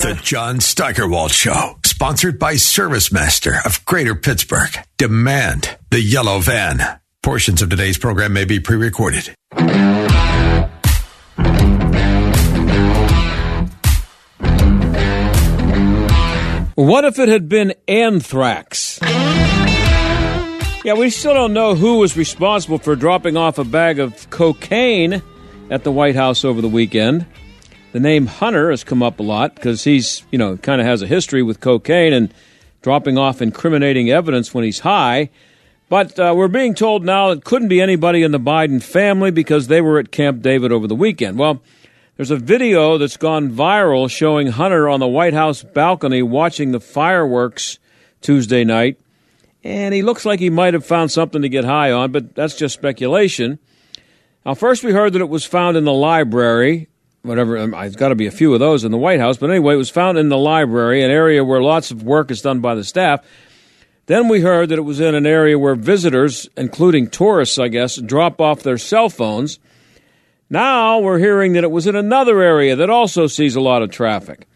The John Steigerwald Show, sponsored by ServiceMaster of Greater Pittsburgh. Demand the yellow van. Portions of today's program may be pre recorded. What if it had been anthrax? Yeah, we still don't know who was responsible for dropping off a bag of cocaine at the White House over the weekend. The name Hunter has come up a lot because he's, you know, kind of has a history with cocaine and dropping off incriminating evidence when he's high. But uh, we're being told now it couldn't be anybody in the Biden family because they were at Camp David over the weekend. Well, there's a video that's gone viral showing Hunter on the White House balcony watching the fireworks Tuesday night and he looks like he might have found something to get high on, but that's just speculation. Now, first we heard that it was found in the library, whatever, um, there's got to be a few of those in the White House, but anyway, it was found in the library, an area where lots of work is done by the staff. Then we heard that it was in an area where visitors, including tourists, I guess, drop off their cell phones. Now we're hearing that it was in another area that also sees a lot of traffic.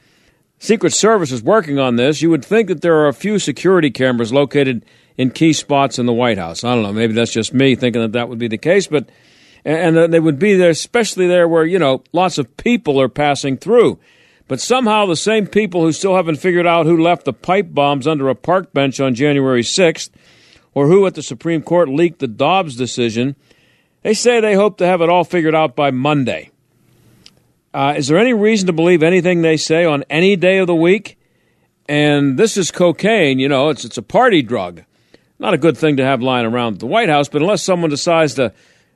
Secret Service is working on this. You would think that there are a few security cameras located in key spots in the White House. I don't know. Maybe that's just me thinking that that would be the case, but and they would be there, especially there where you know lots of people are passing through. But somehow the same people who still haven't figured out who left the pipe bombs under a park bench on January 6th, or who at the Supreme Court leaked the Dobbs decision, they say they hope to have it all figured out by Monday. Uh, is there any reason to believe anything they say on any day of the week? And this is cocaine, you know, it's, it's a party drug. Not a good thing to have lying around the White House, but unless someone decides to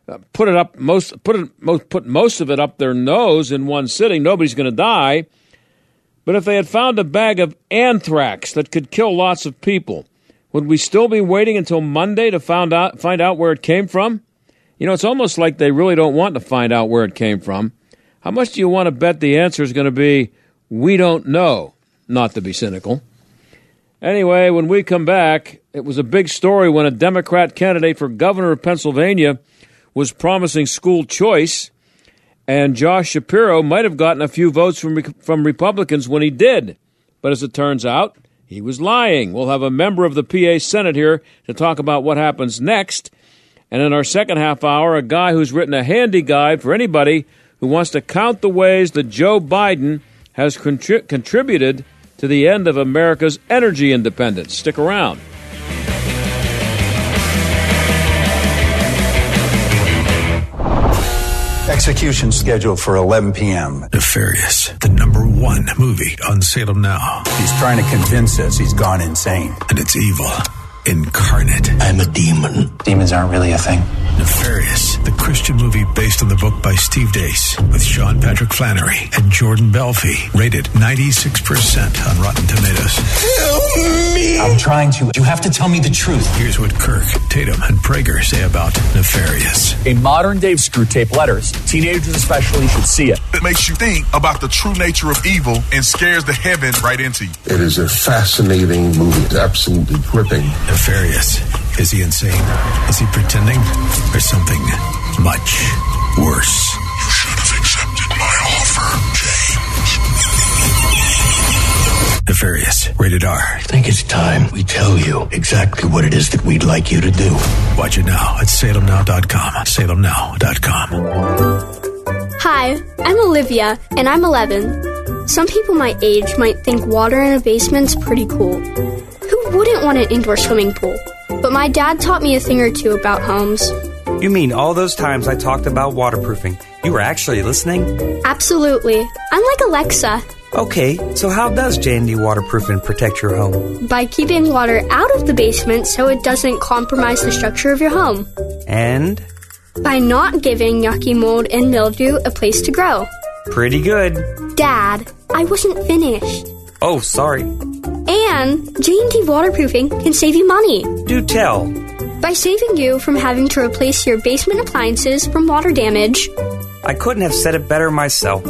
Uh, put it up most put it most put most of it up their nose in one sitting, nobody's going to die. But if they had found a bag of anthrax that could kill lots of people, would we still be waiting until Monday to find out find out where it came from? You know, it's almost like they really don't want to find out where it came from. How much do you want to bet the answer is going to be, we don't know, not to be cynical? Anyway, when we come back, it was a big story when a Democrat candidate for governor of Pennsylvania was promising school choice, and Josh Shapiro might have gotten a few votes from, from Republicans when he did. But as it turns out, he was lying. We'll have a member of the PA Senate here to talk about what happens next. And in our second half hour, a guy who's written a handy guide for anybody who wants to count the ways that Joe Biden has contri- contributed to the end of America's energy independence. Stick around. Execution scheduled for 11 p.m. Nefarious, the number one movie on Salem Now. He's trying to convince us he's gone insane. And it's evil incarnate. I'm a demon. Demons aren't really a thing. Nefarious, the Christian movie based on the book by Steve Deace with Sean Patrick Flanery and Jordan Belfi. Rated 96% on Rotten Tomatoes. Help me! I'm trying to. You have to tell me the truth. Here's what Kirk, Tatum, and Prager say about Nefarious. In modern day Screwtape letters, teenagers especially should see it. It makes you think about the true nature of evil and scares the heaven right into you. It is a fascinating movie. It's absolutely gripping. Nefarious. Is he insane? Is he pretending? Or something much worse? You should have accepted my offer, James. Nefarious. Rated R. I think it's time we tell you exactly what it is that we'd like you to do. Watch it now at salemnow.com. Salemnow.com. Hi, I'm Olivia, and I'm 11. Some people my age might think water in a basement's pretty cool wouldn't want an indoor swimming pool. But my dad taught me a thing or two about homes. You mean all those times I talked about waterproofing? You were actually listening? Absolutely. I'm like Alexa. Okay, so how does J&D waterproofing protect your home? By keeping water out of the basement so it doesn't compromise the structure of your home. And? By not giving yucky mold and mildew a place to grow. Pretty good. Dad, I wasn't finished. Oh, sorry. And J&D waterproofing can save you money. Do tell. By saving you from having to replace your basement appliances from water damage. I couldn't have said it better myself.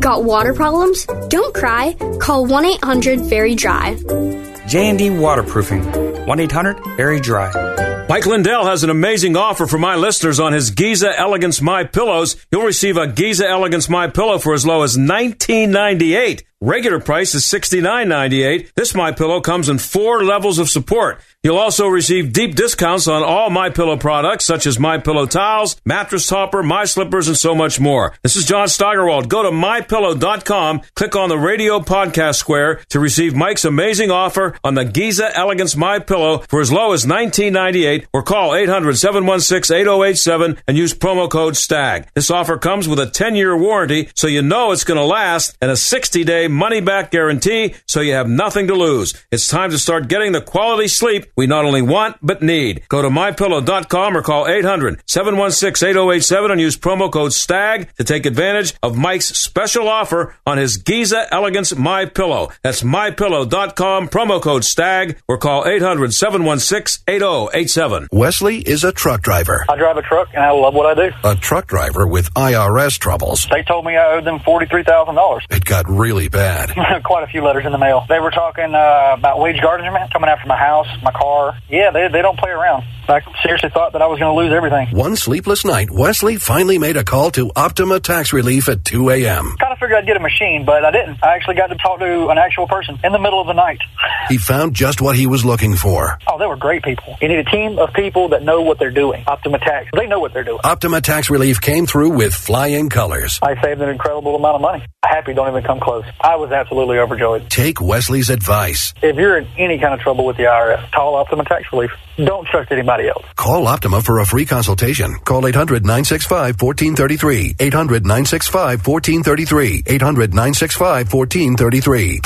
Got water problems? Don't cry. Call 1-800-VERY-DRY. J&D Waterproofing. 1-800-VERY-DRY. Mike Lindell has an amazing offer for my listeners on his Giza Elegance My Pillows. You'll receive a Giza Elegance My Pillow for as low as $19.98. Regular price is $69.98. This My Pillow comes in four levels of support. You'll also receive deep discounts on all My Pillow products such as My Pillow towels, mattress topper, My Slippers, and so much more. This is John Steigerwald. Go to mypillow.com, click on the radio podcast square to receive Mike's amazing offer on the Giza Elegance My Pillow for as low as $19.98 or call 800-716-8087 and use promo code STAG. This offer comes with a 10-year warranty so you know it's going to last and a 60-day money back guarantee so you have nothing to lose. It's time to start getting the quality sleep we not only want but need. Go to mypillow.com or call 800-716-8087 and use promo code STAG to take advantage of Mike's special offer on his Giza Elegance My Pillow. That's mypillow.com promo code STAG or call 800-716-8087. Wesley is a truck driver. I drive a truck and I love what I do. A truck driver with IRS troubles. They told me I owed them $43,000. It got really bad. Quite a few letters in the mail. They were talking uh, about wage garnishment coming after my house, my car. Yeah, they, they don't play around. I seriously thought that I was going to lose everything. One sleepless night, Wesley finally made a call to Optima Tax Relief at 2 a.m. Figured I'd get a machine, but I didn't. I actually got to talk to an actual person in the middle of the night. He found just what he was looking for. Oh, they were great people. You need a team of people that know what they're doing. Optima Tax, they know what they're doing. Optima Tax Relief came through with flying colors. I saved an incredible amount of money. Happy don't even come close. I was absolutely overjoyed. Take Wesley's advice. If you're in any kind of trouble with the IRS, call Optima Tax Relief. Don't trust anybody else. Call Optima for a free consultation. Call 800 965 1433. 800 965 1433. 800 965 1433.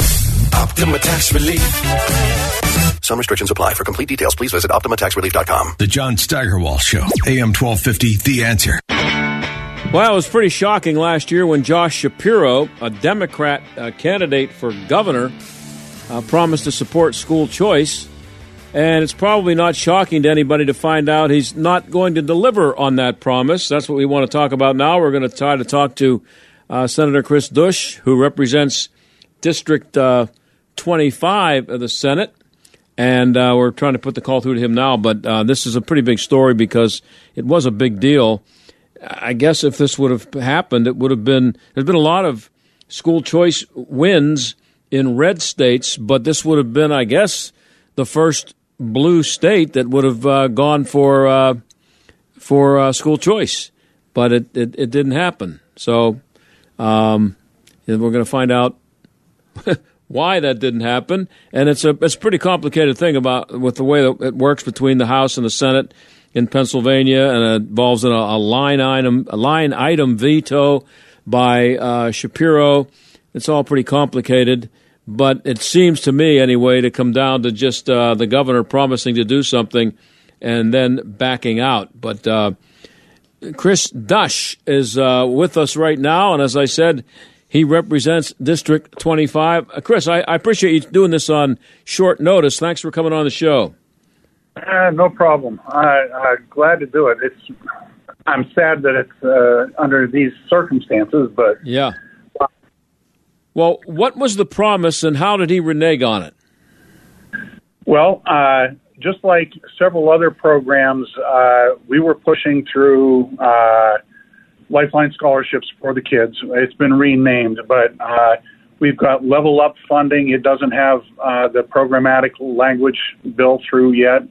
Optima Tax Relief. Some restrictions apply. For complete details, please visit OptimaTaxRelief.com. The John Steigerwald Show, AM 1250, The Answer. Well, it was pretty shocking last year when Josh Shapiro, a Democrat uh, candidate for governor, uh, promised to support school choice. And it's probably not shocking to anybody to find out he's not going to deliver on that promise. That's what we want to talk about now. We're going to try to talk to uh, Senator Chris Dush, who represents District uh, 25 of the Senate. And uh, we're trying to put the call through to him now. But uh, this is a pretty big story because it was a big deal. I guess if this would have happened, it would have been. There's been a lot of school choice wins in red states, but this would have been, I guess, the first blue state that would have uh, gone for uh, for uh, school choice, but it, it, it didn't happen. So um, we're going to find out why that didn't happen, and it's a it's a pretty complicated thing about with the way that it works between the House and the Senate in Pennsylvania, and it involves a, a line item a line item veto by uh, Shapiro. It's all pretty complicated but it seems to me anyway to come down to just uh, the governor promising to do something and then backing out. But uh, Chris Dush is uh, with us right now, and as I said, he represents District 25. Uh, Chris, I, I, appreciate you doing this on short notice. Thanks for coming on the show. Uh, no problem. I, I'm glad to do it. It's I'm sad that it's uh, under these circumstances, but yeah. Well, what was the promise and how did he renege on it? Well, uh, just like several other programs, uh, we were pushing through uh, Lifeline scholarships for the kids. It's been renamed, but uh, we've got Level Up funding. It doesn't have uh, the programmatic language bill through yet.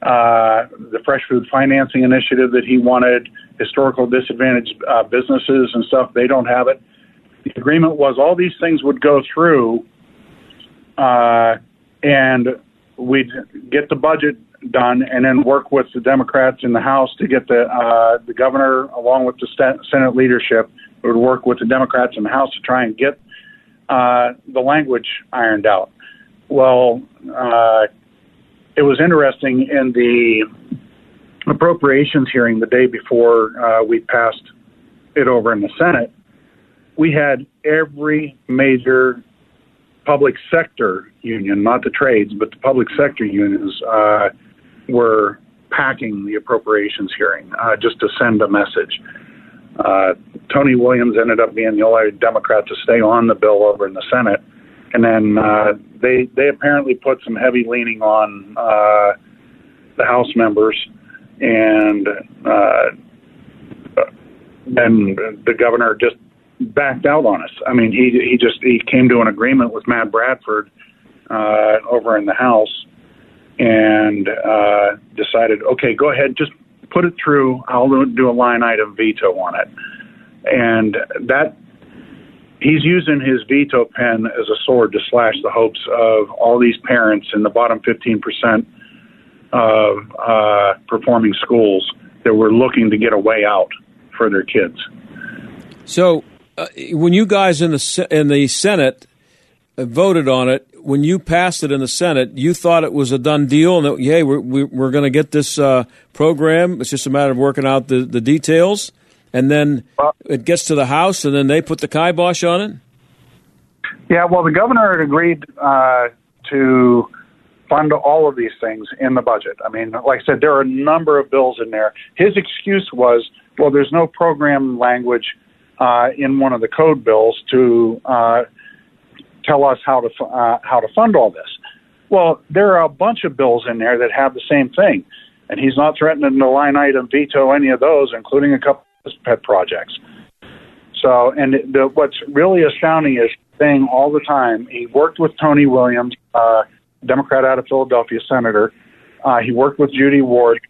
Uh, the Fresh Food Financing Initiative that he wanted, historical disadvantaged businesses and stuff, they don't have it the agreement was all these things would go through, uh, and we'd get the budget done, and then work with the Democrats in the House to get the uh, the governor, along with the Senate leadership, would work with the Democrats in the House to try and get uh, the language ironed out. Well, uh, it was interesting in the appropriations hearing the day before uh, we passed it over in the Senate we had every major public sector union, not the trades, but the public sector unions, uh, were packing the appropriations hearing uh, just to send a message. Uh, Tony Williams ended up being the only Democrat to stay on the bill over in the Senate, and then uh, they they apparently put some heavy leaning on uh, the House members, and uh, and the governor just backed out on us. I mean, he he just he came to an agreement with Matt Bradford uh, over in the House, and uh, decided, okay, go ahead, just put it through. I'll do a line item veto on it, and that he's using his veto pen as a sword to slash the hopes of all these parents in the bottom 15 percent of uh, performing schools that were looking to get a way out for their kids. So, uh, when you guys in the in the Senate voted on it, when you passed it in the Senate, you thought it was a done deal, and that hey, we're we're going to get this uh, program. It's just a matter of working out the, the details, and then it gets to the House, and then they put the kibosh on it. Yeah, well, the governor had agreed uh, to fund all of these things in the budget. I mean, like I said, there are a number of bills in there. His excuse was, well, there's no program language uh, in one of the code bills to uh, tell us how to uh, how to fund all this. Well, there are a bunch of bills in there that have the same thing, and he's not threatening to line item veto any of those, including a couple of pet projects. So, and the, what's really astounding is saying all the time he worked with Tony Williams, uh, Democrat out of Philadelphia, senator. Uh, he worked with Judy Ward.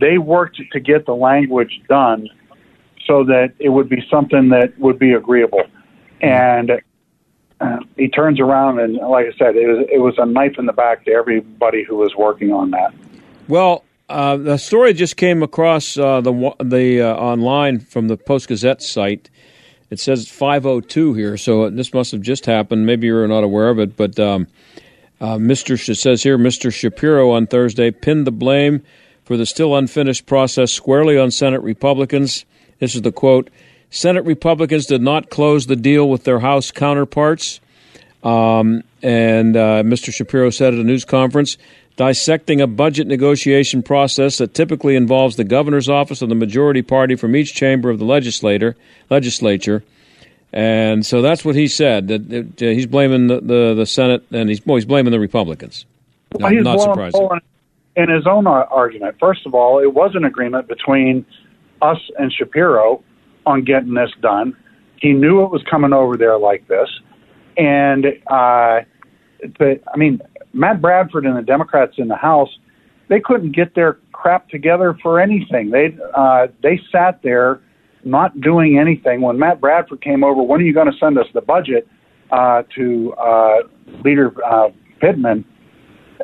They worked to get the language done so that it would be something that would be agreeable. And uh, he turns around and, like I said, it was it was a knife in the back to everybody who was working on that. Well, uh, the story just came across uh, the the uh, online from the Post Gazette site. It says 502 here, so this must have just happened. Maybe you're not aware of it, but um, uh, Mr. It says here, Mr. Shapiro on Thursday pinned the blame for the still unfinished process squarely on Senate Republicans. This is the quote. Senate Republicans did not close the deal with their House counterparts. Um, and uh, Mr. Shapiro said at a news conference, dissecting a budget negotiation process that typically involves the governor's office and the majority party from each chamber of the legislator, legislature. And so that's what he said. That, uh, he's blaming the, the, the, Senate, and he's well, he's blaming the Republicans. Well, he's not surprising. In his own argument, first of all, it was an agreement between us and Shapiro on getting this done. He knew it was coming over there like this, and uh, the, I mean, Matt Bradford and the Democrats in the House, they couldn't get their crap together for anything. They uh, they sat there not doing anything. When Matt Bradford came over, when are you going to send us the budget uh, to uh, Leader uh, Pittman?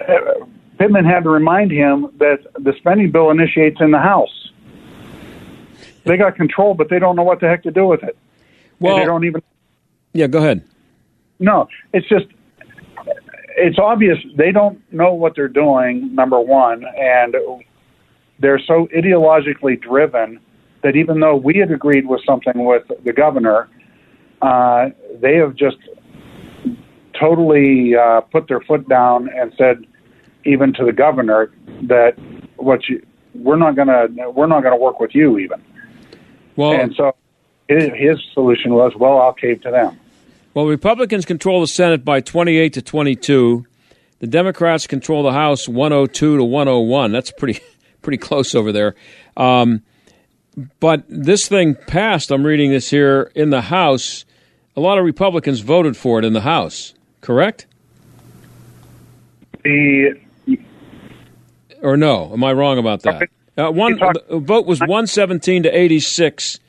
Uh, Pittman had to remind him that the spending bill initiates in the House they got control, but they don't know what the heck to do with it. Well, and they don't even. Yeah, go ahead. No, it's just it's obvious they don't know what they're doing. Number one, and they're so ideologically driven that even though we had agreed with something with the governor, uh, they have just totally uh, put their foot down and said, even to the governor, that what you we're not gonna we're not gonna work with you even. Well, and so his, solution was, well, I'll cave to them. Well, Republicans control the Senate by 28 to 22. The Democrats control the House 102 to 101. That's pretty pretty close over there. Um, but this thing passed. I'm reading this here in the House. A lot of Republicans voted for it in the House. Correct? The or no? Am I wrong about that? Uh, one the vote was 117 to 86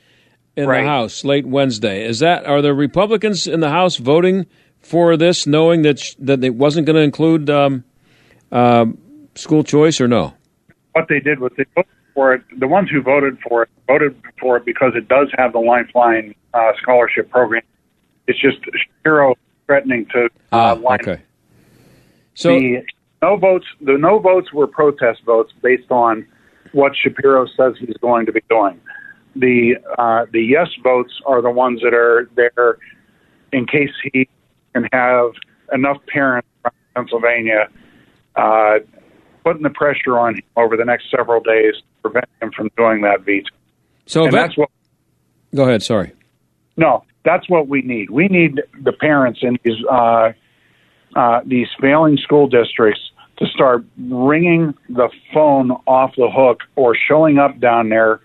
in right. the House late Wednesday. Is that are the Republicans in the House voting for this, knowing that sh- that it wasn't going to include um, uh, school choice, or no? What they did was they voted for it. The ones who voted for it voted for it because it does have the Lifeline uh, scholarship program. It's just Shapiro threatening to uh, ah, okay. So the no votes. The no votes were protest votes based on what Shapiro says he's going to be doing. the uh, the yes votes are the ones that are there in case he can have enough parents from Pennsylvania uh, putting the pressure on him over the next several days to prevent him from doing that veto. So that- that's what. Go ahead. Sorry. No, that's what we need. We need the parents in these uh, uh, these failing school districts to start ringing the phone off the hook or showing up down there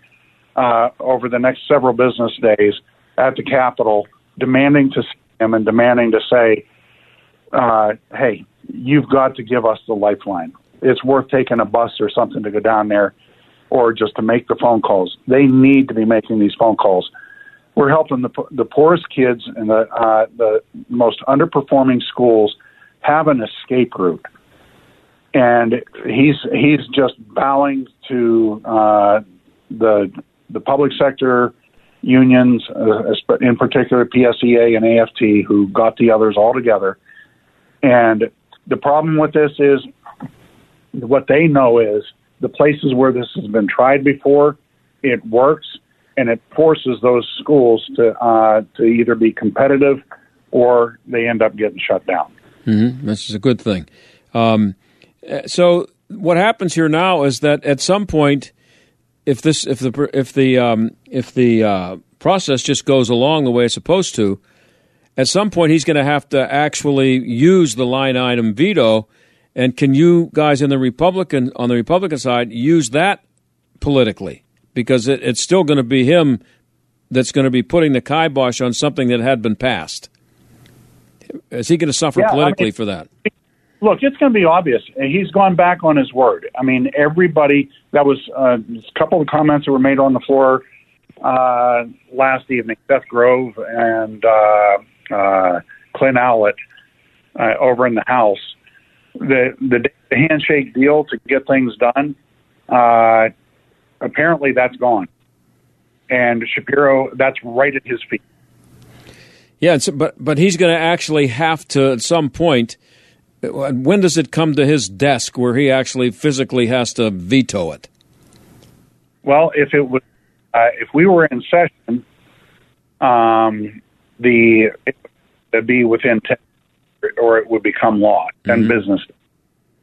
uh, over the next several business days at the Capitol, demanding to see him and demanding to say, uh, "Hey, you've got to give us the lifeline. It's worth taking a bus or something to go down there, or just to make the phone calls. They need to be making these phone calls." we're helping the the poorest kids and the uh, the most underperforming schools have an escape route, and he's he's just bowing to uh, the the public sector unions, uh, in particular PSEA and AFT, who got the others all together. And the problem with this is what they know is the places where this has been tried before, it works and it forces those schools to uh, to either be competitive or they end up getting shut down. Mm-hmm. This is a good thing. Um, so what happens here now is that at some point, if this if the if the um, if the uh, process just goes along the way it's supposed to, at some point he's going to have to actually use the line item veto. And can you guys in the Republican on the Republican side use that politically? Because it, it's still going to be him that's going to be putting the kibosh on something that had been passed. Is he going to suffer Yeah, I politically mean- for that? Look, it's going to be obvious. He's gone back on his word. I mean, everybody. That was uh, a couple of comments that were made on the floor uh, last evening. Seth Grove and uh, uh, Clint Owlett uh, over in the House. The, the the handshake deal to get things done. Uh, apparently, that's gone. And Shapiro, that's right at his feet. Yeah, but but he's going to actually have to at some point. When does it come to his desk where he actually physically has to veto it? Well, if it was, uh, if we were in session, um, the it would be within ten, or it would become law, 10 business.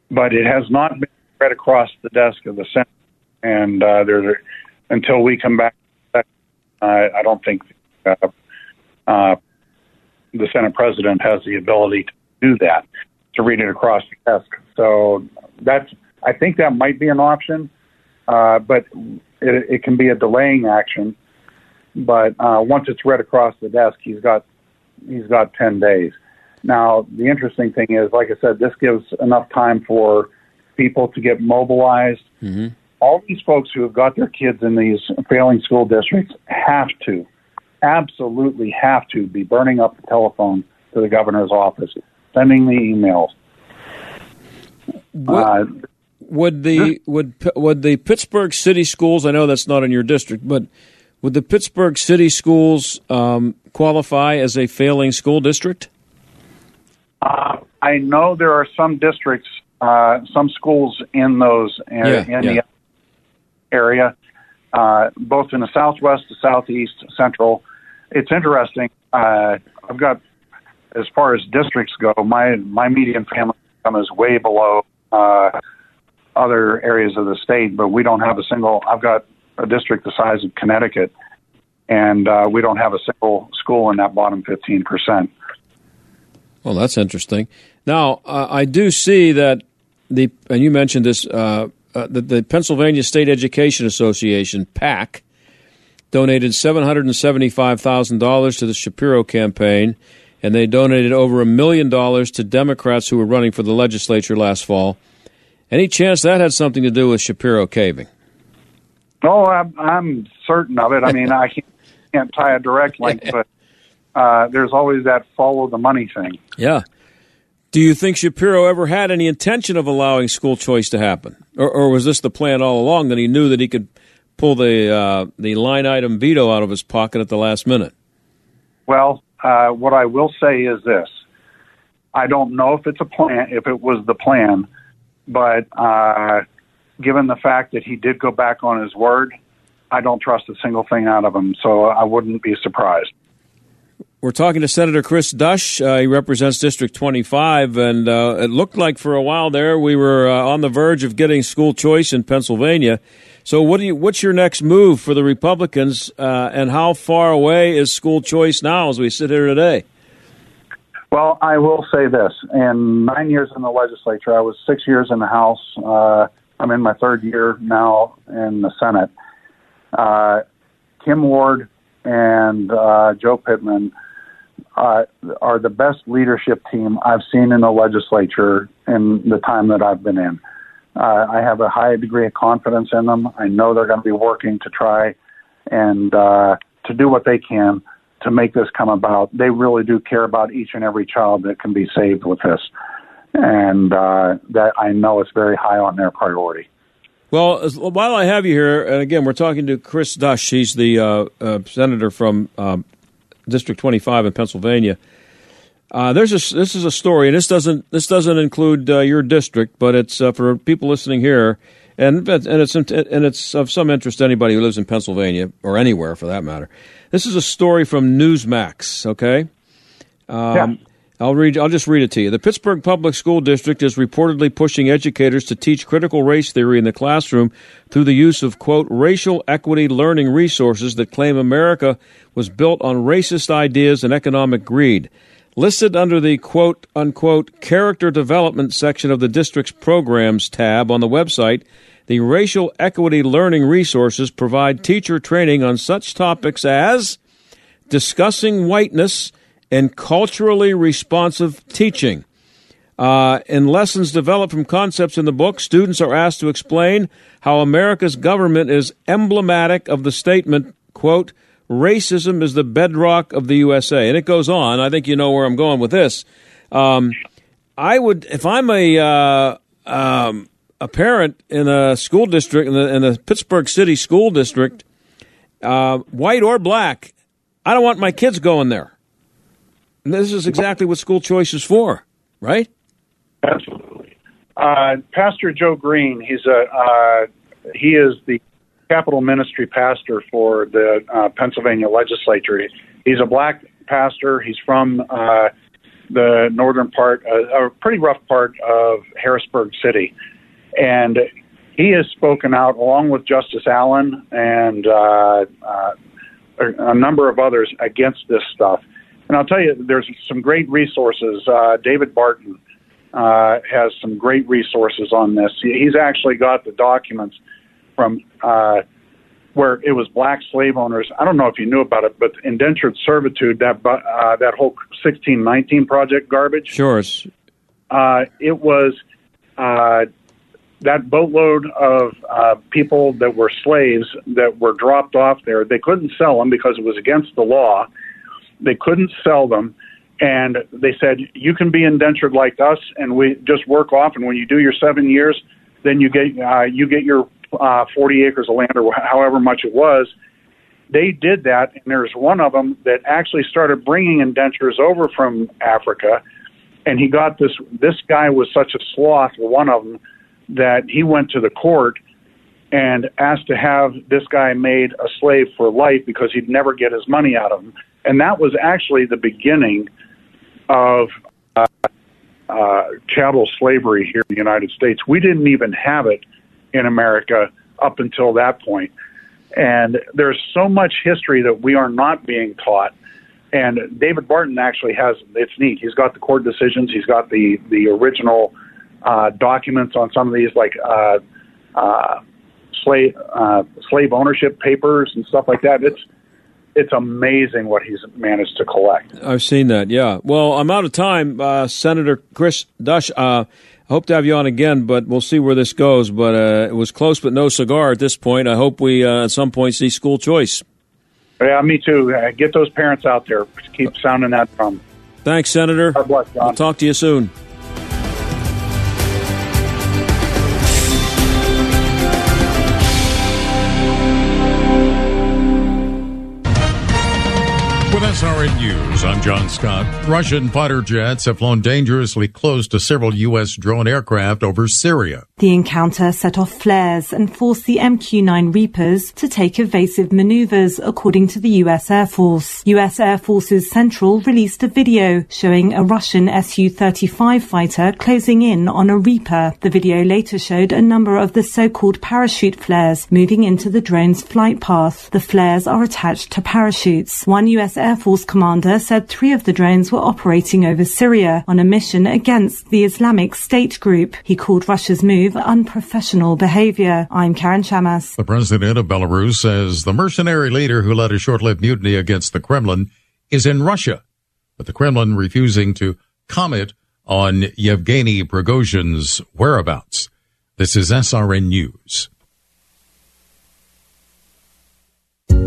But it has not been spread across the desk of the Senate, and uh, there's a, until we come back. Uh, I don't think uh, uh, the Senate president has the ability to do that to read it across the desk. So that's I think that might be an option, uh, but it, it can be a delaying action. But uh, once it's read across the desk, he's got he's got ten days. Now the interesting thing is, like I said, this gives enough time for people to get mobilized. Mm-hmm. All these folks who have got their kids in these failing school districts have to, absolutely have to, be burning up the telephone to the governor's office, sending the emails. Uh, Would the would would the Pittsburgh City Schools? I know that's not in your district, but would the Pittsburgh City Schools um, qualify as a failing school district? Uh, I know there are some districts, uh, some schools in those uh, Yeah, in yeah. the area, uh, both in the southwest, the southeast, central. It's interesting. Uh, I've got, as far as districts go, my my median family income is way below uh, other areas of the state, but we don't have a single. I've got a district the size of Connecticut, and uh, we don't have a single school in that bottom fifteen percent. Well, that's interesting. Now, uh, I do see that the and you mentioned this uh, uh, that the Pennsylvania State Education Association (PAC) donated seven hundred and seventy-five thousand dollars to the Shapiro campaign, and they donated over a million dollars to Democrats who were running for the legislature last fall. Any chance that had something to do with Shapiro caving? Oh, I'm, I'm certain of it. I mean, I can't, can't tie a direct link, but uh, there's always that follow the money thing. Yeah. Do you think Shapiro ever had any intention of allowing school choice to happen, or, or was this the plan all along that he knew that he could pull the uh, the line item veto out of his pocket at the last minute? Well, uh, what I will say is this: I don't know if it's a plan, if it was the plan, but uh, given the fact that he did go back on his word, I don't trust a single thing out of him, so I wouldn't be surprised. We're talking to Senator Chris Dush. Uh, he represents District 25, and uh, it looked like for a while there we were uh, on the verge of getting school choice in Pennsylvania. So, what do you? What's your next move for the Republicans, uh, and how far away is school choice now as we sit here today? Well, I will say this: in nine years in the legislature, I was six years in the House. Uh, I'm in my third year now in the Senate. Uh, Kim Ward and Joe Pittman uh, are the best leadership team I've seen in the legislature in the time that I've been in. Uh, I have a high degree of confidence in them. I know they're going to be working to try and uh, to do what they can to make this come about. They really do care about each and every child that can be saved with this, and uh, that I know is very high on their priority. Well, while I have you here, and again, we're talking to Chris Dush. He's the uh, uh, senator from um, District 25 in Pennsylvania. Uh, there's a, this is a story, and this doesn't this doesn't include uh, your district, but it's uh, for people listening here, and and it's and it's of some interest to anybody who lives in Pennsylvania or anywhere for that matter. This is a story from Newsmax. Okay, um, yeah. I'll read. I'll just read it to you. The Pittsburgh Public School District is reportedly pushing educators to teach critical race theory in the classroom through the use of quote racial equity learning resources that claim America was built on racist ideas and economic greed. Listed under the quote unquote character development section of the district's programs tab on the website, the racial equity learning resources provide teacher training on such topics as discussing whiteness and culturally responsive teaching. Uh, in lessons developed from concepts in the book, students are asked to explain how America's government is emblematic of the statement, quote, racism is the bedrock of the USA. And it goes on. I think you know where I'm going with this. Um, I would, if I'm a, uh, um, a parent in a school district, in the, in the Pittsburgh City School District, uh, white or black, I don't want my kids going there. And this is exactly what school choice is for, right? Absolutely. Uh, pastor Joe Green, he's a uh, he is the Capitol Ministry pastor for the uh, Pennsylvania legislature. He's a black pastor. He's from uh, the northern part, uh, a pretty rough part of Harrisburg City, and he has spoken out along with Justice Allen and uh, uh, a number of others against this stuff. And I'll tell you, there's some great resources. Uh, David Barton uh, has some great resources on this. He's actually got the documents from uh, where it was black slave owners. I don't know if you knew about it, but indentured servitude, that uh, that whole 1619 project garbage. Sure. Uh, it was uh, that boatload of uh, people that were slaves that were dropped off there. They couldn't sell them because it was against the law they couldn't sell them, and they said you can be indentured like us, and we just work off. And when you do your seven years, then you get uh, you get your uh, 40 acres of land or however much it was. They did that, and there's one of them that actually started bringing indentures over from Africa, and he got this. This guy was such a sloth, one of them, that he went to the court and asked to have this guy made a slave for life because he'd never get his money out of him and that was actually the beginning of uh, uh, chattel slavery here in the United States. We didn't even have it in America up until that point. And there's so much history that we are not being taught. And David Barton actually has, it's neat. He's got the court decisions, he's got the, the original uh, documents on some of these, like uh, uh, slave, uh, slave ownership papers and stuff like that. It's, it's amazing what he's managed to collect. I've seen that. Yeah. Well, I'm out of time, uh, Senator Chris Dush. Uh, hope to have you on again, but we'll see where this goes. But uh, it was close, but no cigar at this point. I hope we uh, at some point see school choice. Yeah, me too. Uh, get those parents out there. Keep sounding that drum. Thanks, Senator. God bless, John. We'll talk to you soon. SRN News. I'm John Scott. Russian fighter jets have flown dangerously close to several U.S. drone aircraft over Syria. The encounter set off flares and forced the MQ-9 Reapers to take evasive maneuvers, according to the U.S. Air Force. U.S. Air Forces Central released a video showing a Russian Su-35 fighter closing in on a Reaper. The video later showed a number of the so-called parachute flares moving into the drone's flight path. The flares are attached to parachutes. One U.S. Air Force commander said three of the drones were operating over Syria on a mission against the Islamic State group. He called Russia's move unprofessional behavior. I'm Karen Chammas. The president of Belarus says the mercenary leader who led a short-lived mutiny against the Kremlin is in Russia, but the Kremlin refusing to comment on Yevgeny Prigozhin's whereabouts. This is SRN News.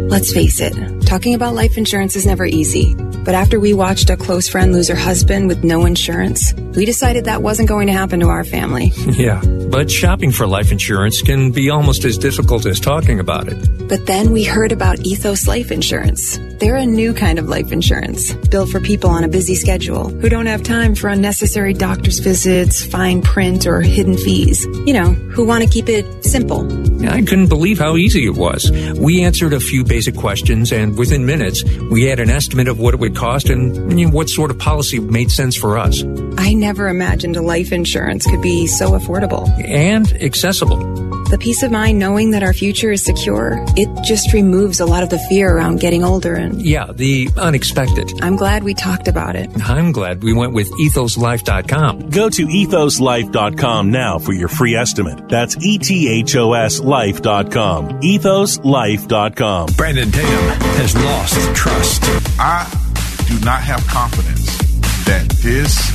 Let's face it, talking about life insurance is never easy. But after we watched a close friend lose her husband with no insurance, we decided that wasn't going to happen to our family. Yeah, but shopping for life insurance can be almost as difficult as talking about it. But then we heard about Ethos Life Insurance. They're a new kind of life insurance, built for people on a busy schedule who don't have time for unnecessary doctor's visits, fine print, or hidden fees. You know, who want to keep it simple. I couldn't believe how easy it was. We answered a few basic questions, and within minutes, we had an estimate of what it would cost and you know, what sort of policy made sense for us. I never imagined a life insurance could be so affordable and accessible. The peace of mind knowing that our future is secure, it just removes a lot of the fear around getting older and. Yeah, the unexpected. I'm glad we talked about it. I'm glad we went with ethoslife.com. Go to ethoslife.com now for your free estimate. That's E T H O S life.com. Ethoslife.com. Brandon Tatum has lost trust. I do not have confidence that this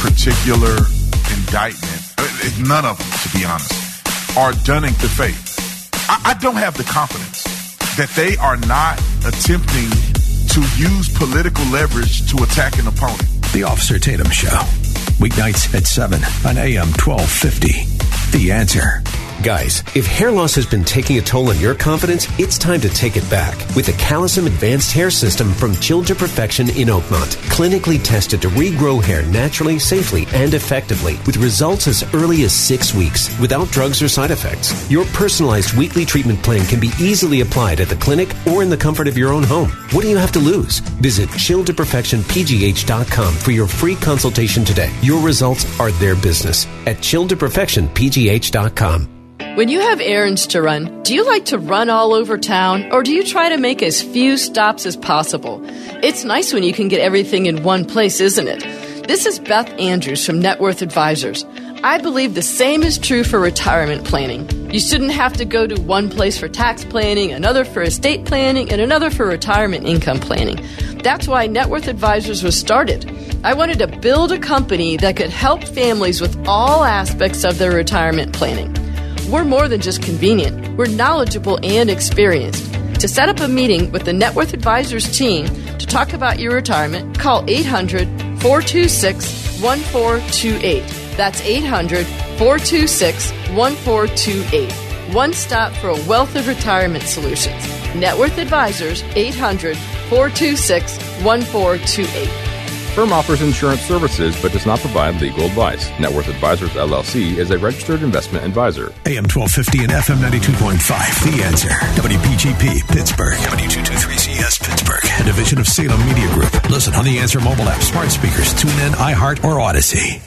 particular indictment, uh, none of them, to be honest, are dunning the faith. I, I don't have the confidence that they are not attempting to use political leverage to attack an opponent. The Officer Tatum Show. Weeknights at 7 on AM 1250. The answer. Guys, if hair loss has been taking a toll on your confidence, it's time to take it back with the Calism Advanced Hair System from Chill to Perfection in Oakmont. Clinically tested to regrow hair naturally, safely, and effectively with results as early as six weeks without drugs or side effects. Your personalized weekly treatment plan can be easily applied at the clinic or in the comfort of your own home. What do you have to lose? Visit chilltoperfectionpgh.com for your free consultation today. Your results are their business at chilltoperfectionpgh.com. When you have errands to run, do you like to run all over town or do you try to make as few stops as possible? It's nice when you can get everything in one place, isn't it? This is Beth Andrews from Net Worth Advisors. I believe the same is true for retirement planning. You shouldn't have to go to one place for tax planning, another for estate planning, and another for retirement income planning. That's why Net Worth Advisors was started. I wanted to build a company that could help families with all aspects of their retirement planning. We're more than just convenient, we're knowledgeable and experienced. To set up a meeting with the Net Worth Advisors team to talk about your retirement, call 800 426 1428. That's 800 426 1428. One stop for a wealth of retirement solutions. Net Worth Advisors, 800 426 1428. Firm offers insurance services but does not provide legal advice. Net Worth Advisors LLC is a registered investment advisor. AM 1250 and FM 92.5. The answer. WPGP Pittsburgh. W223CS Pittsburgh. A division of Salem Media Group. Listen on the Answer mobile app, smart speakers, tune in, iHeart, or Odyssey.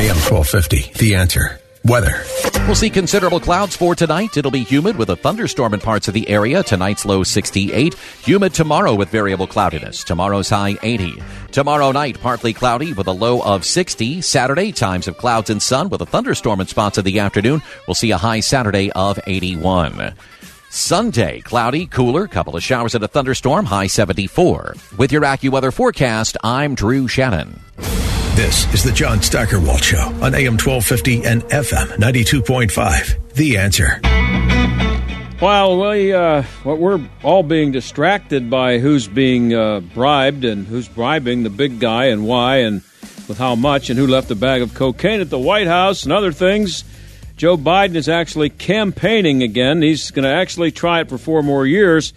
AM 1250. The answer. Weather. We'll see considerable clouds for tonight. It'll be humid with a thunderstorm in parts of the area. Tonight's low 68. Humid tomorrow with variable cloudiness. Tomorrow's high 80. Tomorrow night, partly cloudy with a low of 60. Saturday, times of clouds and sun with a thunderstorm in spots of the afternoon. We'll see a high Saturday of 81. Sunday, cloudy, cooler, couple of showers and a thunderstorm, high 74. With your AccuWeather forecast, I'm Drew Shannon. This is the John Steigerwald Show on AM 1250 and FM 92.5. The answer. Well, we, uh, well, we're all being distracted by who's being uh, bribed and who's bribing the big guy and why and with how much and who left a bag of cocaine at the White House and other things. Joe Biden is actually campaigning again. He's going to actually try it for four more years.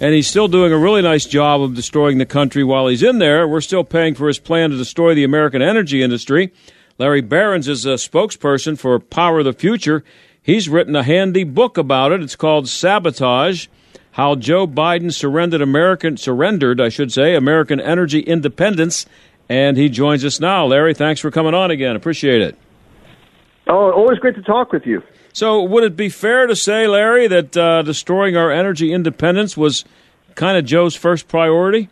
And he's still doing a really nice job of destroying the country while he's in there. We're still paying for his plan to destroy the American energy industry. Larry Behrens is a spokesperson for Power of the Future. He's written a handy book about it. It's called Sabotage How Joe Biden Surrendered American Surrendered, I should say, American Energy Independence. And he joins us now. Larry, thanks for coming on again. Appreciate it. Oh, always great to talk with you. So, would it be fair to say, Larry, that uh, destroying our energy independence was kind of Joe's first priority?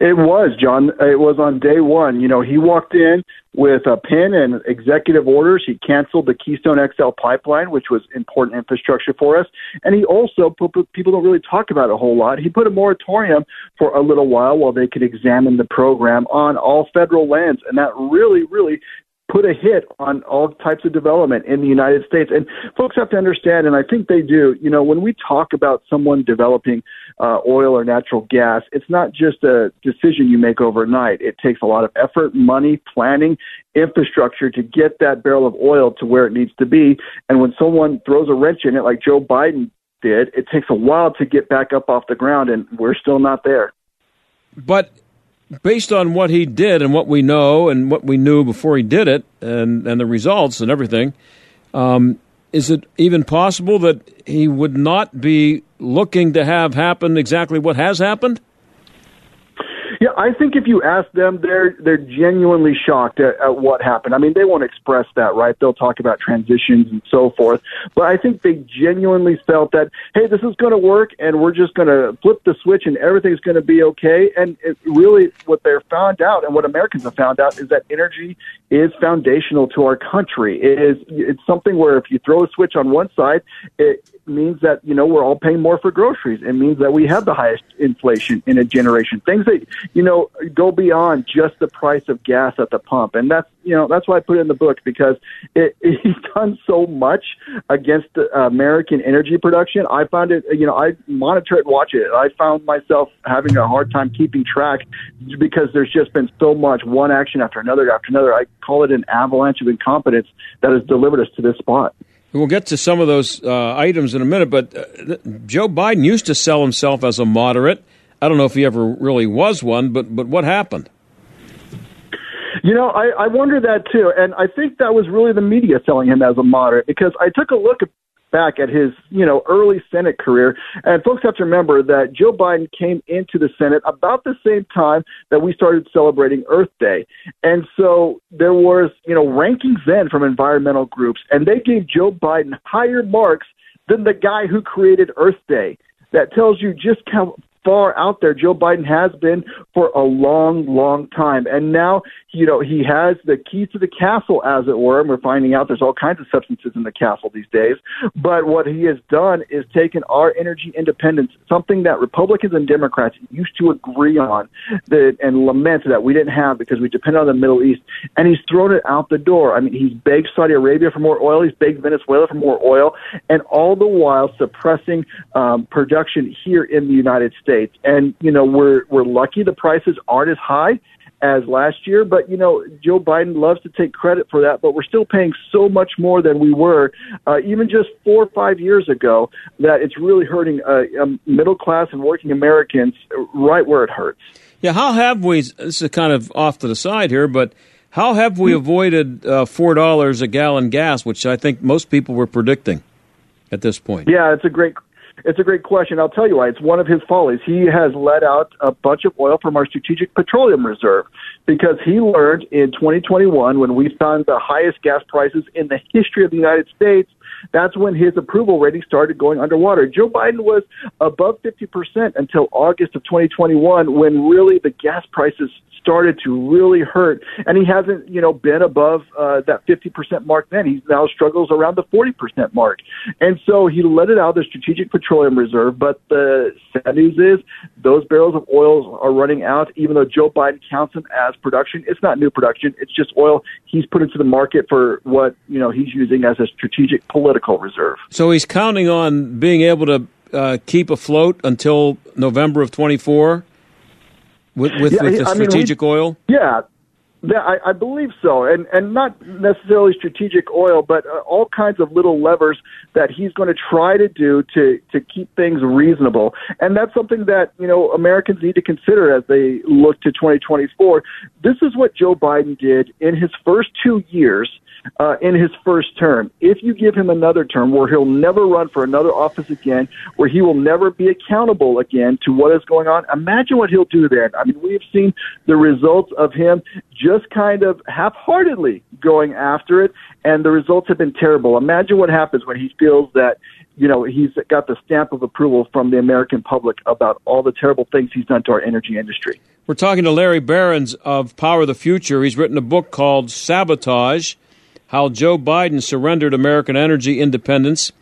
It was, John. It was on day one. You know, he walked in with a pen and executive orders. He canceled the Keystone XL pipeline, which was important infrastructure for us. And he also, people don't really talk about it a whole lot, he put a moratorium for a little while while they could examine the program on all federal lands. And that really, really put a hit on all types of development in the United States. And folks have to understand, and I think they do, you know, when we talk about someone developing uh, oil or natural gas, it's not just a decision you make overnight. It takes a lot of effort, money, planning, infrastructure to get that barrel of oil to where it needs to be. And when someone throws a wrench in it, like Joe Biden did, it takes a while to get back up off the ground, and we're still not there. But based on what he did and what we know and what we knew before he did it and, and the results and everything, um, is it even possible that he would not be looking to have happen exactly what has happened? Yeah, I think if you ask them, they're they're genuinely shocked at, at what happened. I mean, they won't express that, right? They'll talk about transitions and so forth, but I think they genuinely felt that, hey, this is going to work, and we're just going to flip the switch, and everything's going to be okay. And it really, what they're found out, and what Americans have found out, is that energy is foundational to our country. It is it's something where if you throw a switch on one side, it means that you know we're all paying more for groceries. It means that we have the highest inflation in a generation. Things that you know go beyond just the price of gas at the pump, and that's you know that's why I put it in the book because it, it, he's done so much against American energy production. I found it you know I monitor it, watch it. I found myself having a hard time keeping track because there's just been so much one action after another after another. I call it an avalanche of incompetence that has delivered us to this spot. We'll get to some of those uh, items in a minute, but uh, Joe Biden used to sell himself as a moderate. I don't know if he ever really was one, but but what happened? You know, I, I wonder that too, and I think that was really the media selling him as a moderate because I took a look at back at his, you know, early Senate career. And folks have to remember that Joe Biden came into the Senate about the same time that we started celebrating Earth Day. And so there was, you know, rankings then from environmental groups, and they gave Joe Biden higher marks than the guy who created Earth Day. That tells you just how far out there Joe Biden has been for a long, long time. And now, you know, he has the key to the castle, as it were. And we're finding out there's all kinds of substances in the castle these days. But what he has done is taken our energy independence, something that Republicans and Democrats used to agree on that, and lament that we didn't have because we depend on the Middle East, and he's thrown it out the door. I mean, he's begged Saudi Arabia for more oil, he's begged Venezuela for more oil, and all the while suppressing um, production here in the United States. States. And you know, we're we're lucky the prices aren't as high as last year, but you know, Joe Biden loves to take credit for that. But we're still paying so much more than we were uh, even just four or five years ago that it's really hurting uh, um, middle class and working Americans right where it hurts. Yeah, how have we? This is kind of off to the side here, but. How have we avoided uh, four dollars a gallon gas, which I think most people were predicting at this point? Yeah, it's a great it's a great question. I'll tell you why. It's one of his follies. He has let out a bunch of oil from our strategic petroleum reserve because he learned in 2021 when we found the highest gas prices in the history of the United States that's when his approval rating started going underwater. Joe Biden was above 50% until August of 2021 when really the gas prices started to really hurt. And he hasn't, you know, been above uh, that 50% mark then. He now struggles around the 40% mark. And so he let it out of the Strategic Petroleum Reserve. But the sad news is those barrels of oil are running out, even though Joe Biden counts them as production. It's not new production. It's just oil he's put into the market for what, you know, he's using as a strategic political political reserve. So he's counting on being able to uh, keep afloat until November of 24 with, with, yeah, with the strategic mean, oil? Yeah. Yeah, I, I believe so, and and not necessarily strategic oil, but uh, all kinds of little levers that he's going to try to do to to keep things reasonable, and that's something that you know Americans need to consider as they look to 2024. This is what Joe Biden did in his first two years uh, in his first term. If you give him another term where he'll never run for another office again, where he will never be accountable again to what is going on, imagine what he'll do then. I mean, we have seen the results of him just kind of half-heartedly going after it, and the results have been terrible. Imagine what happens when he feels that you know he's got the stamp of approval from the American public about all the terrible things he's done to our energy industry. We're talking to Larry Behrens of Power of the Future. He's written a book called Sabotage how Joe Biden surrendered American energy independence.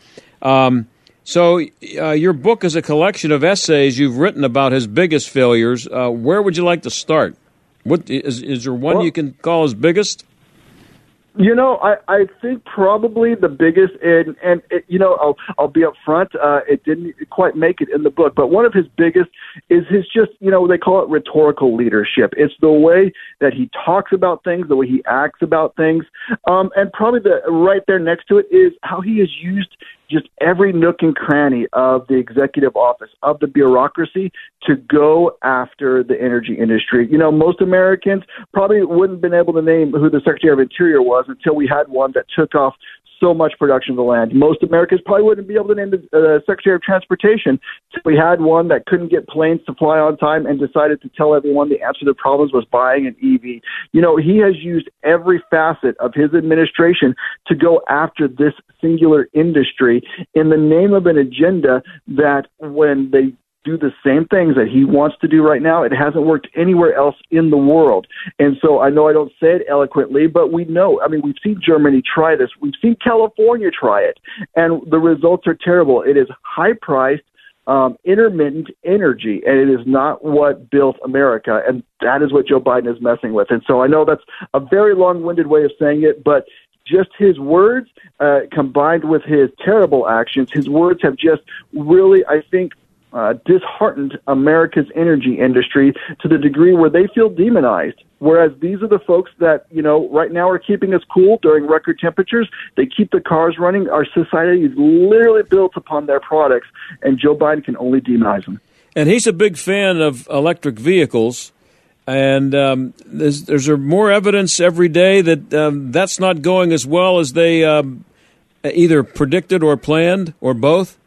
Um, so, uh, your book is a collection of essays you've written about his biggest failures. Uh, where would you like to start? What is, is there one well, you can call his biggest? You know, I, I think probably the biggest, and and it, you know, I'll I'll be up front. Uh, it didn't quite make it in the book, but one of his biggest is his just you know they call it rhetorical leadership. It's the way that he talks about things, the way he acts about things, um, and probably the right there next to it is how he has used just every nook and cranny of the executive office, of the bureaucracy to go after the energy industry. You know, most Americans probably wouldn't have been able to name who the Secretary of Interior was until we had one that took off so much production of the land. Most Americans probably wouldn't be able to name the uh, Secretary of Transportation if we had one that couldn't get planes to fly on time and decided to tell everyone the answer to the problems was buying an EV. You know, he has used every facet of his administration to go after this singular industry in the name of an agenda that when they do the same things that he wants to do right now. It hasn't worked anywhere else in the world. And so I know I don't say it eloquently, but we know. I mean, we've seen Germany try this. We've seen California try it. And the results are terrible. It is high priced. Um, intermittent energy, and it is not what built America, and that is what Joe Biden is messing with. And so I know that's a very long-winded way of saying it, but just his words uh, combined with his terrible actions, his words have just really, I think, uh, disheartened America's energy industry to the degree where they feel demonized. Whereas these are the folks that, you know, right now are keeping us cool during record temperatures. They keep the cars running. Our society is literally built upon their products, and Joe Biden can only demonize them. And he's a big fan of electric vehicles. And um, there's, there's more evidence every day that um, that's not going as well as they um, either predicted or planned, or both.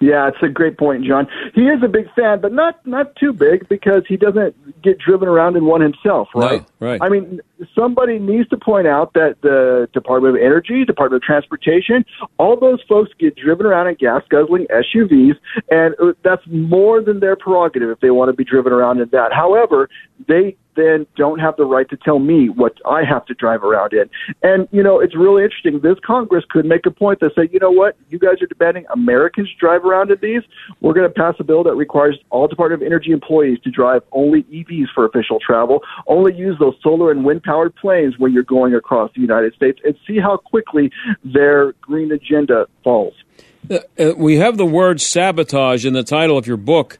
Yeah, it's a great point, John. He is a big fan, but not not too big because he doesn't get driven around in one himself, right? No, right. I mean, somebody needs to point out that the Department of Energy, Department of Transportation, all those folks get driven around in gas guzzling SUVs, and uh, that's more than their prerogative if they want to be driven around in that. However, they then don't have the right to tell me what I have to drive around in. And, you know, it's really interesting. This Congress could make a point that say, you know what, you guys are demanding Americans drive around in these. We're going to pass a bill that requires all Department of Energy employees to drive only EVs for official travel, only use those solar and wind powered planes when you're going across the United States, and see how quickly their green agenda falls. Uh, uh we have the word sabotage in the title of your book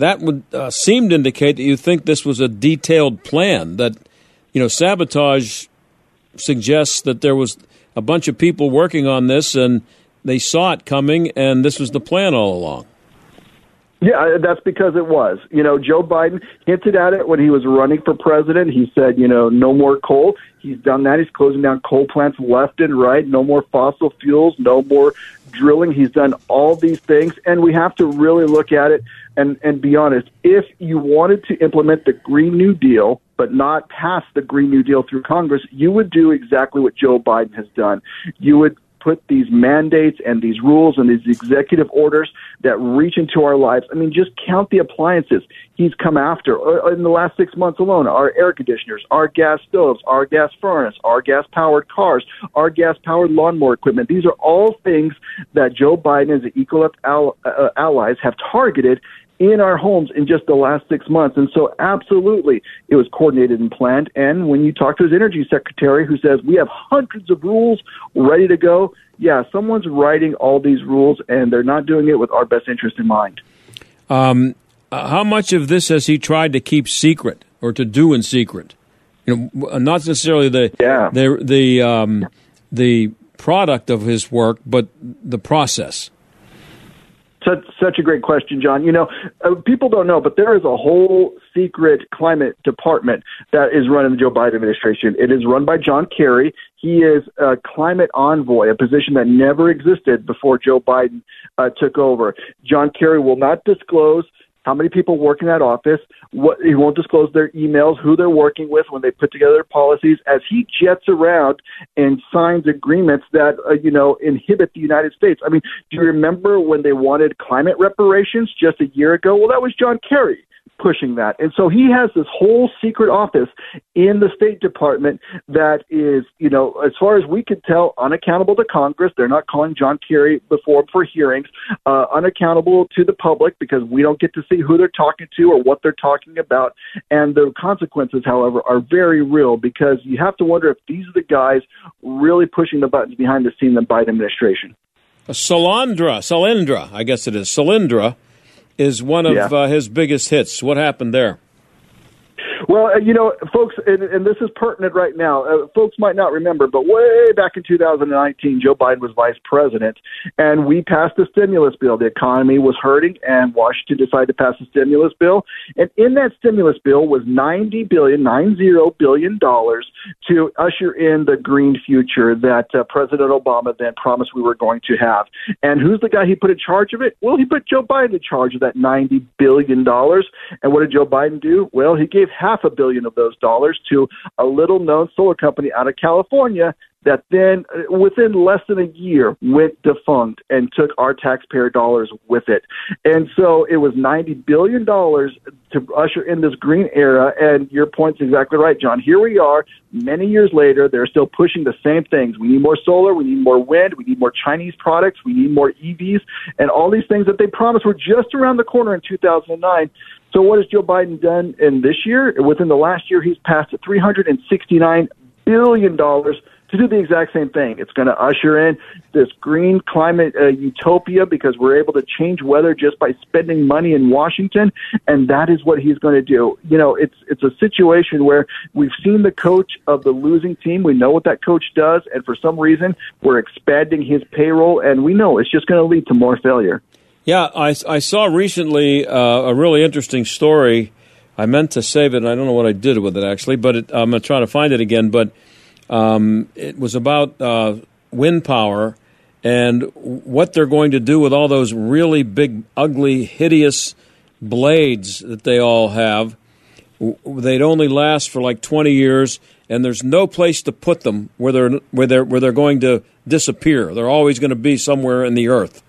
that would uh, seem to indicate that you think this was a detailed plan. That you know, sabotage suggests that there was a bunch of people working on this and they saw it coming, and this was the plan all along. Yeah, that's because it was. You know, Joe Biden hinted at it when he was running for president. He said, you know, no more coal. He's done that. He's closing down coal plants left and right. No more fossil fuels. No more drilling. He's done all these things, and we have to really look at it and and be honest. If you wanted to implement the Green New Deal but not pass the Green New Deal through Congress, you would do exactly what Joe Biden has done. You would put these mandates and these rules and these executive orders that reach into our lives. I mean, just count the appliances he's come after uh, in the last six months alone our air conditioners, our gas stoves, our gas furnace, our gas powered cars, our gas powered lawnmower equipment. These are all things that Joe Biden and his equal uh, allies have targeted in our homes in just the last six months. And so, absolutely, it was coordinated and planned. And when you talk to his energy secretary, who says we have hundreds of rules ready to go, yeah, someone's writing all these rules, and they're not doing it with our best interest in mind. Um, uh, how much of this has he tried to keep secret or to do in secret? You know, not necessarily the yeah. the the um, the product of his work, but the process. Such, such a great question, John. You know, uh, people don't know, but there is a whole secret climate department that is run in the Joe Biden administration. It is run by John Kerry. He is a climate envoy, a position that never existed before Joe Biden uh, took over. John Kerry will not disclose how many people work in that office. What he won't disclose their emails, who they're working with when they put together policies. As he jets around and signs agreements that uh, you know inhibit the United States. I mean, do you remember when they wanted climate reparations just a year ago? Well, that was John Kerry pushing that. And so he has this whole secret office in the State Department that is, you know, as far as we could tell, unaccountable to Congress. They're not calling John Kerry before for hearings, uh, unaccountable to the public because we don't get to see who they're talking to or what they're talking about. And the consequences, however, are very real because you have to wonder if these are the guys really pushing the buttons behind the scene in the Biden administration. Solyndra, Solyndra, I guess it is. Solyndra is one of Yeah. uh, his biggest hits. What happened there? Well, uh, you know, folks, and, and this is pertinent right now. Uh, folks might not remember, but way back in 2019, Joe Biden was vice president, and we passed a stimulus bill. The economy was hurting, and Washington decided to pass a stimulus bill. And in that stimulus bill was 90 billion, nine zero billion dollars to usher in the green future that uh, President Obama then promised we were going to have. And who's the guy he put in charge of it? Well, he put Joe Biden in charge of that 90 billion dollars. And what did Joe Biden do? Well, he gave half a billion of those dollars to a little known solar company out of California that then, uh, within less than a year, went defunct and took our taxpayer dollars with it. And so it was $90 billion to usher in this green era. And your point's exactly right, John. Here we are, many years later, they're still pushing the same things. We need more solar, we need more wind, we need more Chinese products, we need more EVs, and all these things that they promised were just around the corner in 2009. So what has Joe Biden done in this year? Within the last year, he's passed $369 billion to do the exact same thing. It's going to usher in this green climate uh, utopia because we're able to change weather just by spending money in Washington, and that is what he's going to do. You know, it's it's a situation where we've seen the coach of the losing team. We know what that coach does, and for some reason, we're expanding his payroll, and we know it's just going to lead to more failure. Yeah, I, I saw recently uh, a really interesting story. I meant to save it, and I don't know what I did with it actually, but it, I'm going to try to find it again. But um, it was about uh, wind power and what they're going to do with all those really big, ugly, hideous blades that they all have. They'd only last for like 20 years, and there's no place to put them where they're where they're where they're going to disappear. They're always going to be somewhere in the earth.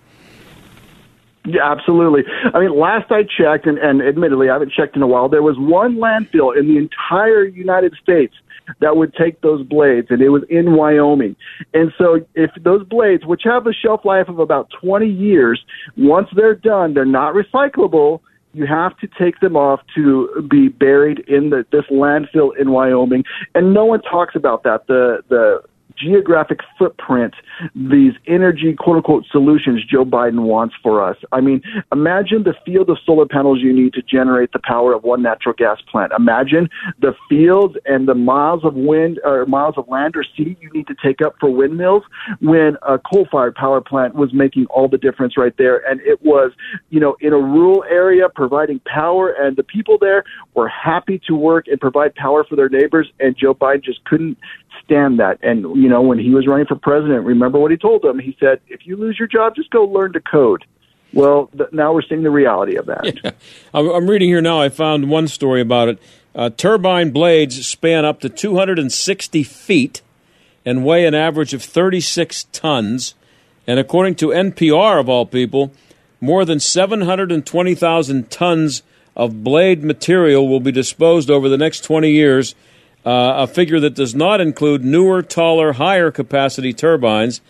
Yeah, absolutely. I mean, last I checked, and, and admittedly, I haven't checked in a while, there was one landfill in the entire United States that would take those blades, and it was in Wyoming. And so, if those blades, which have a shelf life of about 20 years, once they're done, they're not recyclable. You have to take them off to be buried in the, this landfill in Wyoming, and no one talks about that. The the geographic footprint, these energy quote unquote solutions Joe Biden wants for us. I mean, imagine the field of solar panels you need to generate the power of one natural gas plant. Imagine the fields and the miles of wind or miles of land or sea you need to take up for windmills when a coal fired power plant was making all the difference right there. And it was, you know, in a rural area providing power and the people there were happy to work and provide power for their neighbors and Joe Biden just couldn't stand that. And, you know, when he was running for president, remember what he told them? He said, if you lose your job, just go learn to code. Well, th- now we're seeing the reality of that. I'm I'm reading here now. I found one story about it. Uh, turbine blades span up to 260 feet and weigh an average of 36 tons. And according to NPR, of all people, more than 720,000 tons of blade material will be disposed over the next 20 years, uh, a figure that does not include newer, taller, higher capacity turbines.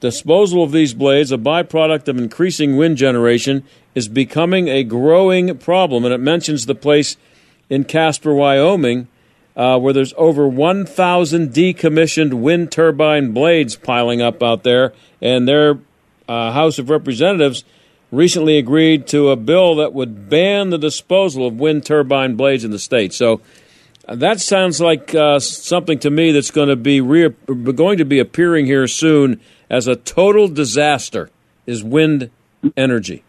Disposal of these blades, a byproduct of increasing wind generation, is becoming a growing problem. And it mentions the place in Casper, Wyoming, uh, where there's over 1,000 decommissioned wind turbine blades piling up out there. And their uh, House of Representatives recently agreed to a bill that would ban the disposal of wind turbine blades in the state. So That sounds like uh, something to me that's going to be re- going to be appearing here soon as a total disaster. Is wind energy?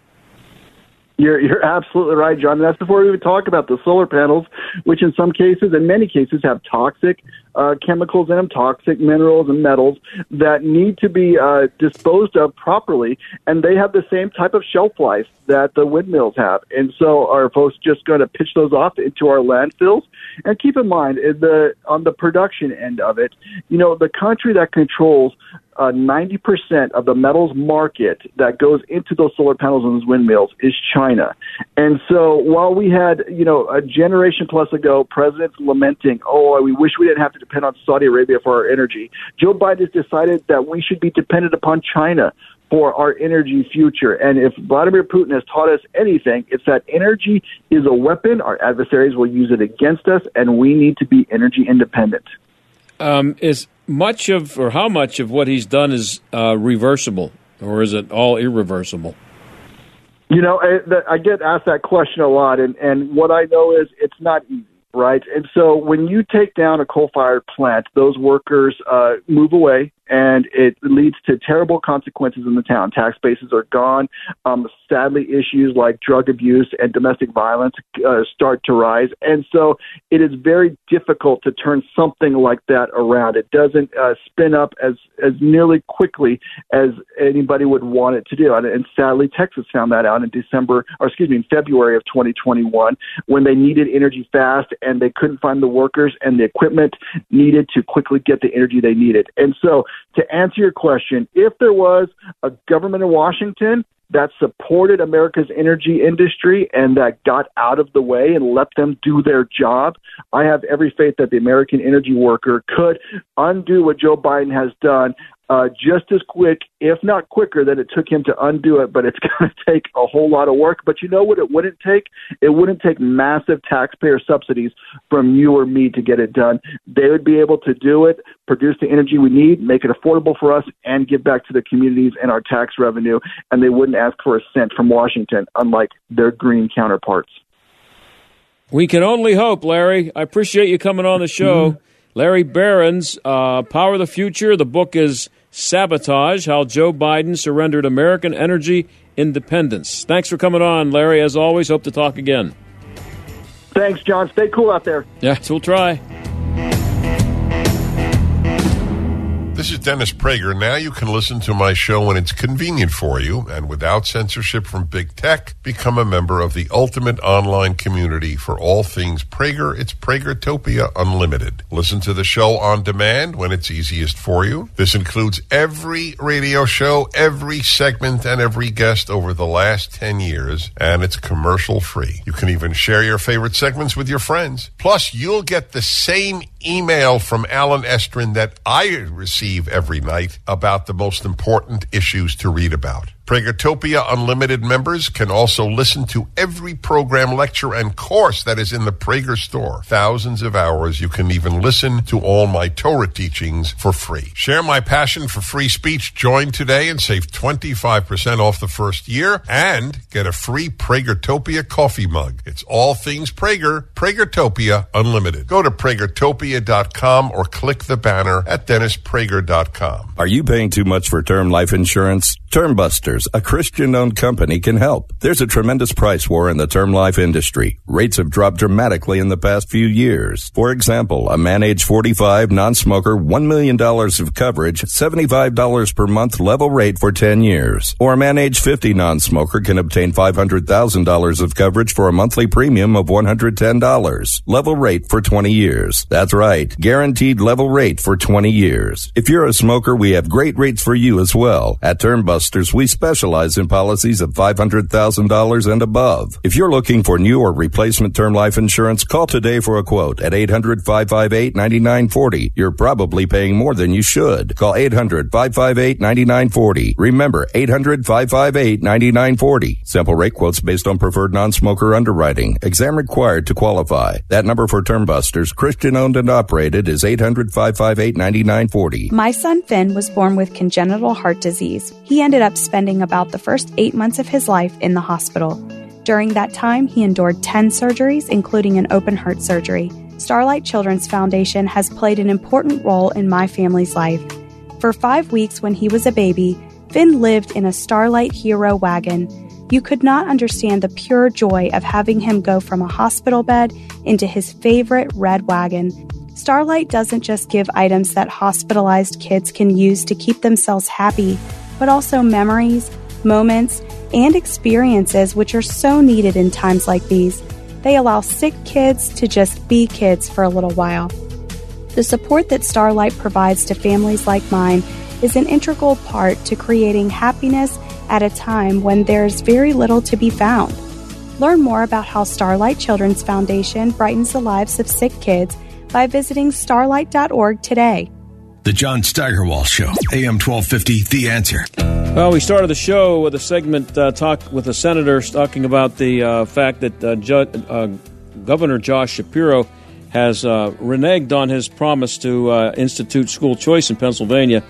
You're, you're absolutely right, John. That's before we even talk about the solar panels, which in some cases, in many cases, have toxic uh, chemicals in them, toxic minerals and metals that need to be uh, disposed of properly. And they have the same type of shelf life that the windmills have. And so are folks just going to pitch those off into our landfills? And keep in mind, in the on the production end of it, you know, the country that controls uh, 90% of the metals market that goes into those solar panels and those windmills is China. And so while we had, you know, a generation plus ago, presidents lamenting, oh, we wish we didn't have to depend on Saudi Arabia for our energy, Joe Biden has decided that we should be dependent upon China for our energy future. And if Vladimir Putin has taught us anything, it's that energy is a weapon. Our adversaries will use it against us, and we need to be energy independent. Um, is much of, or how much of what he's done is uh, reversible, or is it all irreversible? You know, I, I get asked that question a lot, and, and what I know is it's not easy right? And so when you take down a coal fired plant, those workers uh, move away and it leads to terrible consequences in the town. Tax bases are gone. Um, sadly, issues like drug abuse and domestic violence uh, start to rise, and so it is very difficult to turn something like that around. It doesn't uh, spin up as as nearly quickly as anybody would want it to do, and, and sadly, Texas found that out in December, or excuse me, in February of 2021, when they needed energy fast and they couldn't find the workers and the equipment needed to quickly get the energy they needed, and so to answer your question, if there was a government in Washington that supported America's energy industry and that got out of the way and let them do their job, I have every faith that the American energy worker could undo what Joe Biden has done uh, just as quick, if not quicker, than it took him to undo it. But it's going to take a whole lot of work. But you know what? It wouldn't take. It wouldn't take massive taxpayer subsidies from you or me to get it done. They would be able to do it, produce the energy we need, make it affordable for us, and give back to the communities and our tax revenue. And they wouldn't ask for a cent from Washington, unlike their green counterparts. We can only hope, Larry. I appreciate you coming on the show. Mm-hmm. Larry Behrens, uh, Power of the Future. The book is Sabotage How Joe Biden Surrendered American Energy Independence. Thanks for coming on, Larry. As always, hope to talk again. Thanks, John. Stay cool out there. Yes, we'll try. This is Dennis Prager. Now you can listen to my show when it's convenient for you and without censorship from big tech. Become a member of the ultimate online community for all things Prager. It's Pragertopia Unlimited. Listen to the show on demand when it's easiest for you. This includes every radio show, every segment, and every guest over the last 10 years, and it's commercial free. You can even share your favorite segments with your friends. Plus, you'll get the same email from Allen Estrin that I receive every night about the most important issues to read about. Pragertopia Unlimited members can also listen to every program, lecture, and course that is in the Prager store. Thousands of hours. You can even listen to all my Torah teachings for free. Share my passion for free speech. Join today and save 25% off the first year and get a free Pragertopia coffee mug. It's all things Prager. Pragertopia Unlimited. Go to pragertopia.com or click the banner at dennisprager.com. Are you paying too much for term life insurance? Termbusters, a Christian owned company, can help. There's a tremendous price war in the term life industry. Rates have dropped dramatically in the past few years. For example, a man age 45, non smoker, $1 million of coverage, $75 per month level rate for 10 years. Or a man age 50 non smoker can obtain $500,000 of coverage for a monthly premium of $110. Level rate for 20 years. That's right. Guaranteed level rate for 20 years. If you're a smoker, we have great rates for you as well. At Termbusters, we specialize in policies of $500,000 and above. If you're looking for new or replacement term life insurance, call today for a quote at 800-558-9940. You're probably paying more than you should. Call 800-558-9940. Remember, 800-558-9940. Sample rate quotes based on preferred non-smoker underwriting. Exam required to qualify. That number for Term Busters, Christian owned and operated, is 800-558-9940. My son Finn was born with congenital heart disease. He ended up spending about the first eight months of his life in the hospital. During that time, he endured 10 surgeries, including an open heart surgery. Starlight Children's Foundation has played an important role in my family's life. For five weeks when he was a baby, Finn lived in a Starlight Hero wagon. You could not understand the pure joy of having him go from a hospital bed into his favorite red wagon. Starlight doesn't just give items that hospitalized kids can use to keep themselves happy, but also memories, moments, and experiences which are so needed in times like these. They allow sick kids to just be kids for a little while. The support that Starlight provides to families like mine is an integral part to creating happiness at a time when there's very little to be found. Learn more about how Starlight Children's Foundation brightens the lives of sick kids by visiting starlight.org today. The John Steigerwald Show, AM 1250, The Answer. Well, we started the show with a segment uh, talk with the senators talking about the uh, fact that uh, Ju- uh, Governor Josh Shapiro has uh, reneged on his promise to uh, institute school choice in Pennsylvania.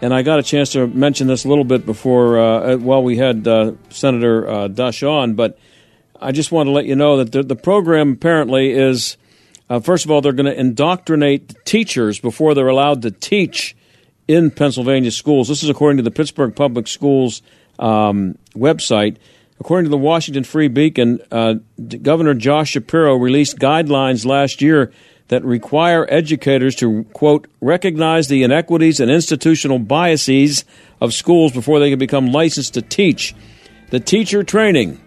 And I got a chance to mention this a little bit before, while we had Senator Dush on, but I just want to let you know that the, the program apparently is uh, first of all, they're going to indoctrinate teachers before they're allowed to teach in Pennsylvania schools. This is according to the Pittsburgh Public Schools um, website. According to the Washington Free Beacon, uh, Governor Josh Shapiro released guidelines last year that require educators to, quote, recognize the inequities and institutional biases of schools before they can become licensed to teach. The teacher training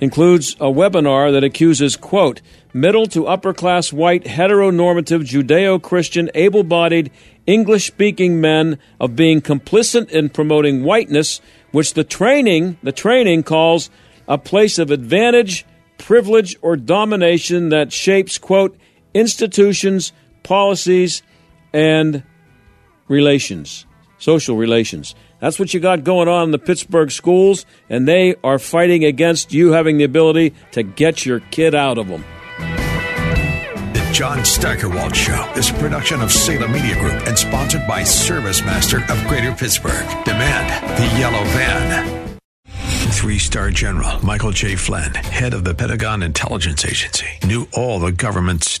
includes a webinar that accuses, quote, middle to upper class white, heteronormative, Judeo Christian, able bodied, English speaking men of being complicit in promoting whiteness, which the training, the training calls a place of advantage, privilege, or domination that shapes, quote, institutions, policies, and relations, social relations. That's what you got going on in the Pittsburgh schools, and they are fighting against you having the ability to get your kid out of them. John Steigerwald Show is a production of Salem Media Group and sponsored by Service Master of Greater Pittsburgh. Demand the yellow van. Three star general Michael J. Flynn, head of the Pentagon Intelligence Agency, knew all the government's